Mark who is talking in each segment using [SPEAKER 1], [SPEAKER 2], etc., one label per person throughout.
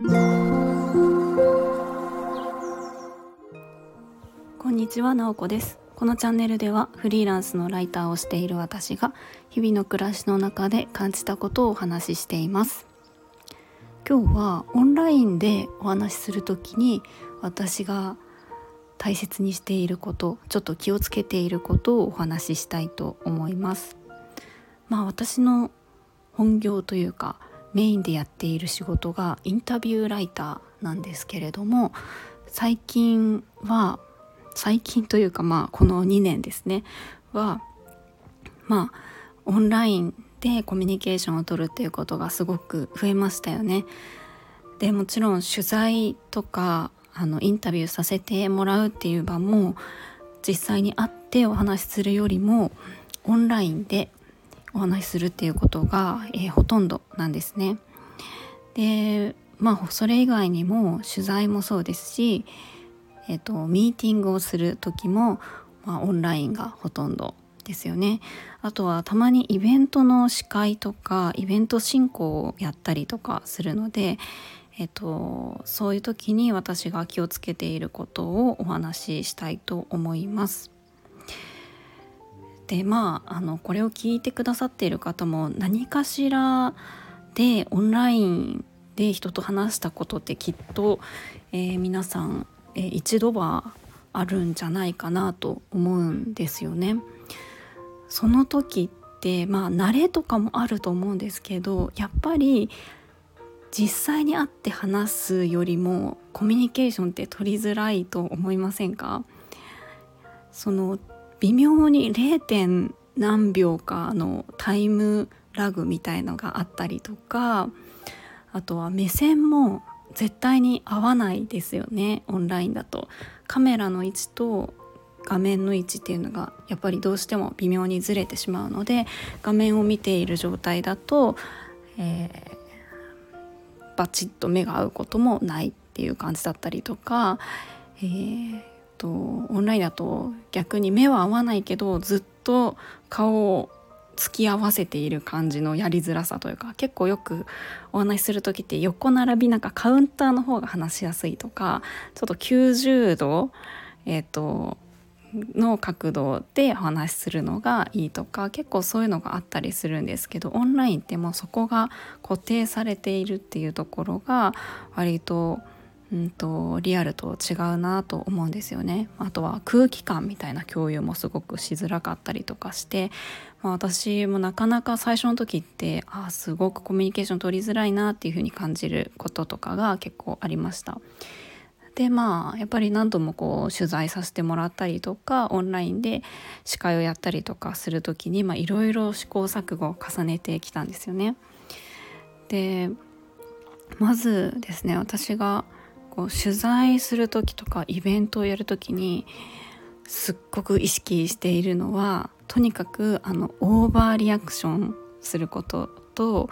[SPEAKER 1] こんにちは、なおこです。このチャンネルではフリーランスのライターをしている私が日々の暮らしの中で感じたことをお話ししています。今日はオンラインでお話しする時に私が大切にしていることちょっと気をつけていることをお話ししたいと思います。まあ私の本業というかメインでやっている仕事がインタビューライターなんですけれども最近は最近というかまあこの2年ですねはまあオンラインでコミュニケーションをとるっていうことがすごく増えましたよね。でもちろん取材とかあのインタビューさせてもらうっていう場も実際に会ってお話しするよりもオンラインでお話しするっていうことが、えー、ほとんどなんですね。でまあそれ以外にも取材もそうですし、えーと、ミーティングをする時も、まあ、オンラインがほとんどですよね。あとはたまにイベントの司会とかイベント進行をやったりとかするので、えっと、そういう時に私が気をつけていることをお話ししたいと思います。でまああのこれを聞いてくださっている方も何かしらでオンラインで人と話したことってきっと、えー、皆さん、えー、一度はあるんじゃないかなと思うんですよね。その時ってまあ慣れとかもあると思うんですけどやっぱり実際に会って話すよりもコミュニケーションって取りづらいと思いませんか？その微妙に 0. 何秒かのタイムラグみたいのがあったりとかあとは目線も絶対に合わないですよねオンラインだと。カメラの位置と画面の位置っていうのがやっぱりどうしても微妙にずれてしまうので画面を見ている状態だと、えー、バチッと目が合うこともないっていう感じだったりとか、えー、とオンラインだと逆に目は合わないけどずっと顔を突き合わせている感じのやりづらさというか結構よくお話しする時って横並びなんかカウンターの方が話しやすいとかちょっと90度えっ、ー、との角度でお話しするのがいいとか結構そういうのがあったりするんですけどオンラインってもうそこが固定されているっていうところが割とうんとリアルと違うなと思うんですよね。あとは空気感みたいな共有もすごくしづらかったりとかして、まあ、私もなかなか最初の時ってあすごくコミュニケーション取りづらいなっていうふうに感じることとかが結構ありました。でまあやっぱり何度もこう取材させてもらったりとかオンラインで司会をやったりとかする時にいろいろ試行錯誤を重ねてきたんですよね。でまずですね私がこう取材する時とかイベントをやる時にすっごく意識しているのはとにかくあのオーバーリアクションすることと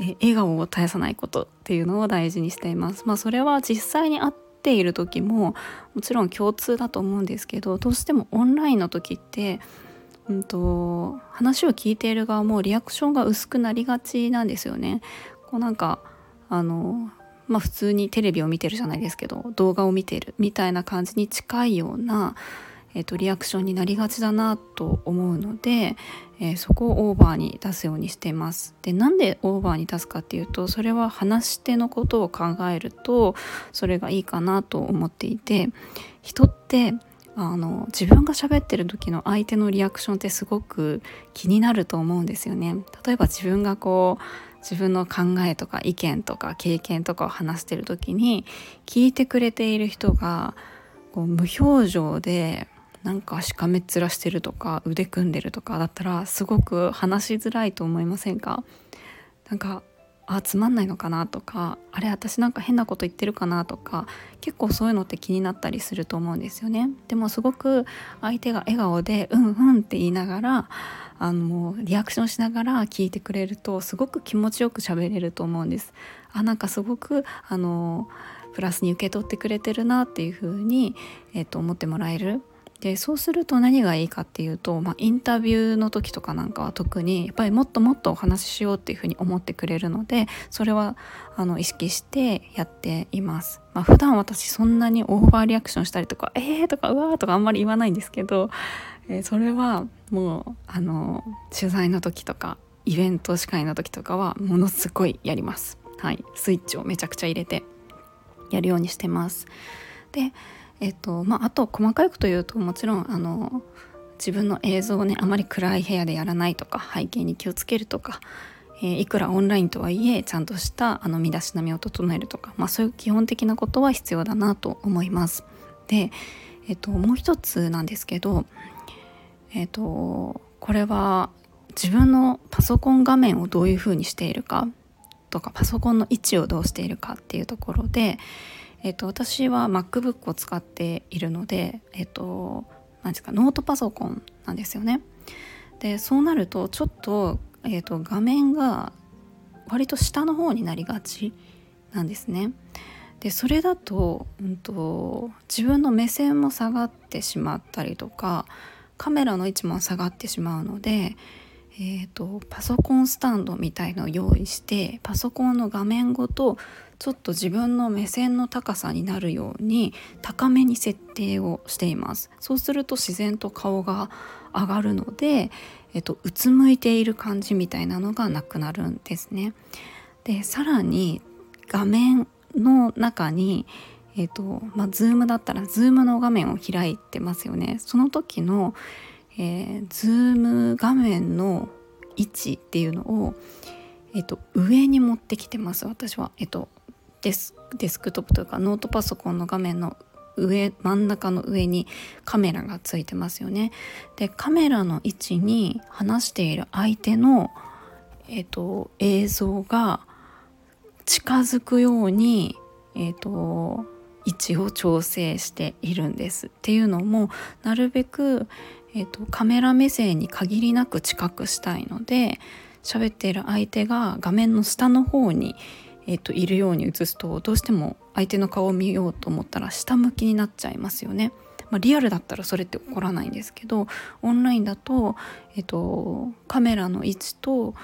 [SPEAKER 1] え笑顔を絶やさないことっていうのを大事にしています。まあ、それは実際に会っている時ももちろん共通だと思うんですけどどうしてもオンラインの時って、うんと、話を聞いている側もリアクションが薄くなりがちなんですよね。こうなんかあのまあ普通にテレビを見てるじゃないですけど動画を見てるみたいな感じに近いような、えーと、リアクションになりがちだなと思うので、えー、そこをオーバーに出すようにしています。でなんでオーバーに出すかっていうとそれは話し手のことを考えるとそれがいいかなと思っていて人ってあの自分が喋ってる時の相手のリアクションってすごく気になると思うんですよね。例えば自分がこう自分の考えとか意見とか経験とかを話してる時に聞いてくれている人がこう無表情でなんかしかめっ面してるとか腕組んでるとかだったらすごく話しづらいと思いませんか？なんかあつまんないのかなとかあれ私なんか変なこと言ってるかなとか結構そういうのって気になったりすると思うんですよね。でもすごく相手が笑顔でうんうんって言いながらあのリアクションしながら聞いてくれるとすごく気持ちよく喋れると思うんです。あなんかすごくあのプラスに受け取ってくれてるなっていう風にえっ、と思ってもらえるでそうすると何がいいかっていうと、まあ、インタビューの時とかなんかは特にやっぱりもっともっとお話ししようっていうふうに思ってくれるのでそれはあの意識してやっています。まあ、普段私そんなにオーバーリアクションしたりとか「えー」とか「うわ」とかあんまり言わないんですけど、えー、それはもうあの取材の時とかイベント司会の時とかはものすごいやります。はい、スイッチをめちゃくちゃ入れてやるようにしてます。でえっとまあ、あと細かいこと言うともちろんあの自分の映像をねあまり暗い部屋でやらないとか背景に気をつけるとか、えー、いくらオンラインとはいえちゃんとしたあの身だしなみを整えるとか、まあ、そういう基本的なことは必要だなと思います。で、えっと、もう一つなんですけど、えっと、これは自分のパソコン画面をどういうふうにしているかとかパソコンの位置をどうしているかっていうところで、えっと、私は MacBook を使っているので、えっと、何ですかノートパソコンなんですよね。でそうなるとちょっと,、えっと画面が割と下の方になりがちなんですね。でそれだと,、うんと、自分の目線も下がってしまったりとかカメラの位置も下がってしまうので、えーとパソコンスタンドみたいのを用意してパソコンの画面ごとちょっと自分の目線の高さになるように高めに設定をしています。そうすると自然と顔が上がるので、えっと、うつむいている感じみたいなのがなくなるんですね。でさらに画面の中にえっとまあ、ズームだったらズームの画面を開いてますよね。その時の、えー、ズーム画面の位置っていうのを、えっと、上に持ってきてます私は、えっと、デスクトップというかノートパソコンの画面の上真ん中の上にカメラがついてますよね。でカメラの位置に話している相手の、えーと、映像が近づくように、えーと、位置を調整しているんです。っていうのもなるべく、えーとカメラ目線に限りなく近くしたいので喋っている相手が画面の下の方にえーと、いるように映すとどうしても相手の顔を見ようと思ったら下向きになっちゃいますよね。まあ、リアルだったらそれって起こらないんですけどオンラインだと,、えーと、カメラの位置と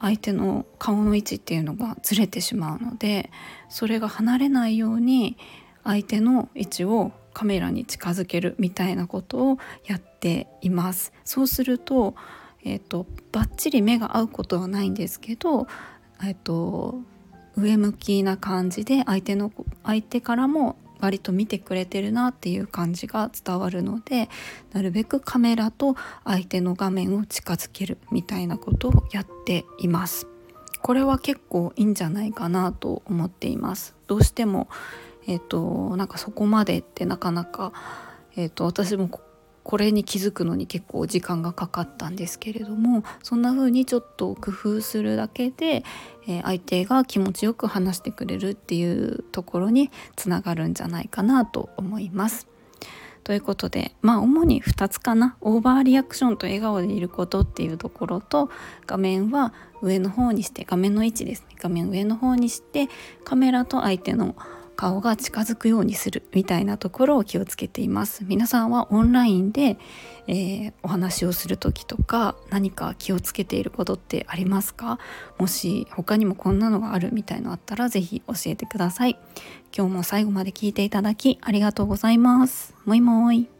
[SPEAKER 1] 相手の顔の位置っていうのがずれてしまうのでそれが離れないように相手の位置をカメラに近づけるみたいなことをやっています。そうすると,、えーと、バッチリ目が合うことはないんですけど、えーと上向きな感じで相手の相手からも割と見てくれてるなっていう感じが伝わるのでなるべくカメラと相手の画面を近づけるみたいなことをやっています。これは結構いいんじゃないかなと思っています。どうしてもえっ、ー、となんかそこまでってなかなかえっ、ー、と私もこれに気づくのに結構時間がかかったんですけれどもそんな風にちょっと工夫するだけで、えー、相手が気持ちよく話してくれるっていうところにつながるんじゃないかなと思います。ということでまあ主に2つかなオーバーリアクションと笑顔でいることっていうところと画面は上の方にして画面の位置ですね画面上の方にしてカメラと相手の顔が近づくようにするみたいなところを気をつけています。皆さんはオンラインで、えー、お話をする時とか何か気をつけていることってありますか？もし他にもこんなのがあるみたいのあったら是非教えてください。今日も最後まで聞いていただきありがとうございます。もいもい。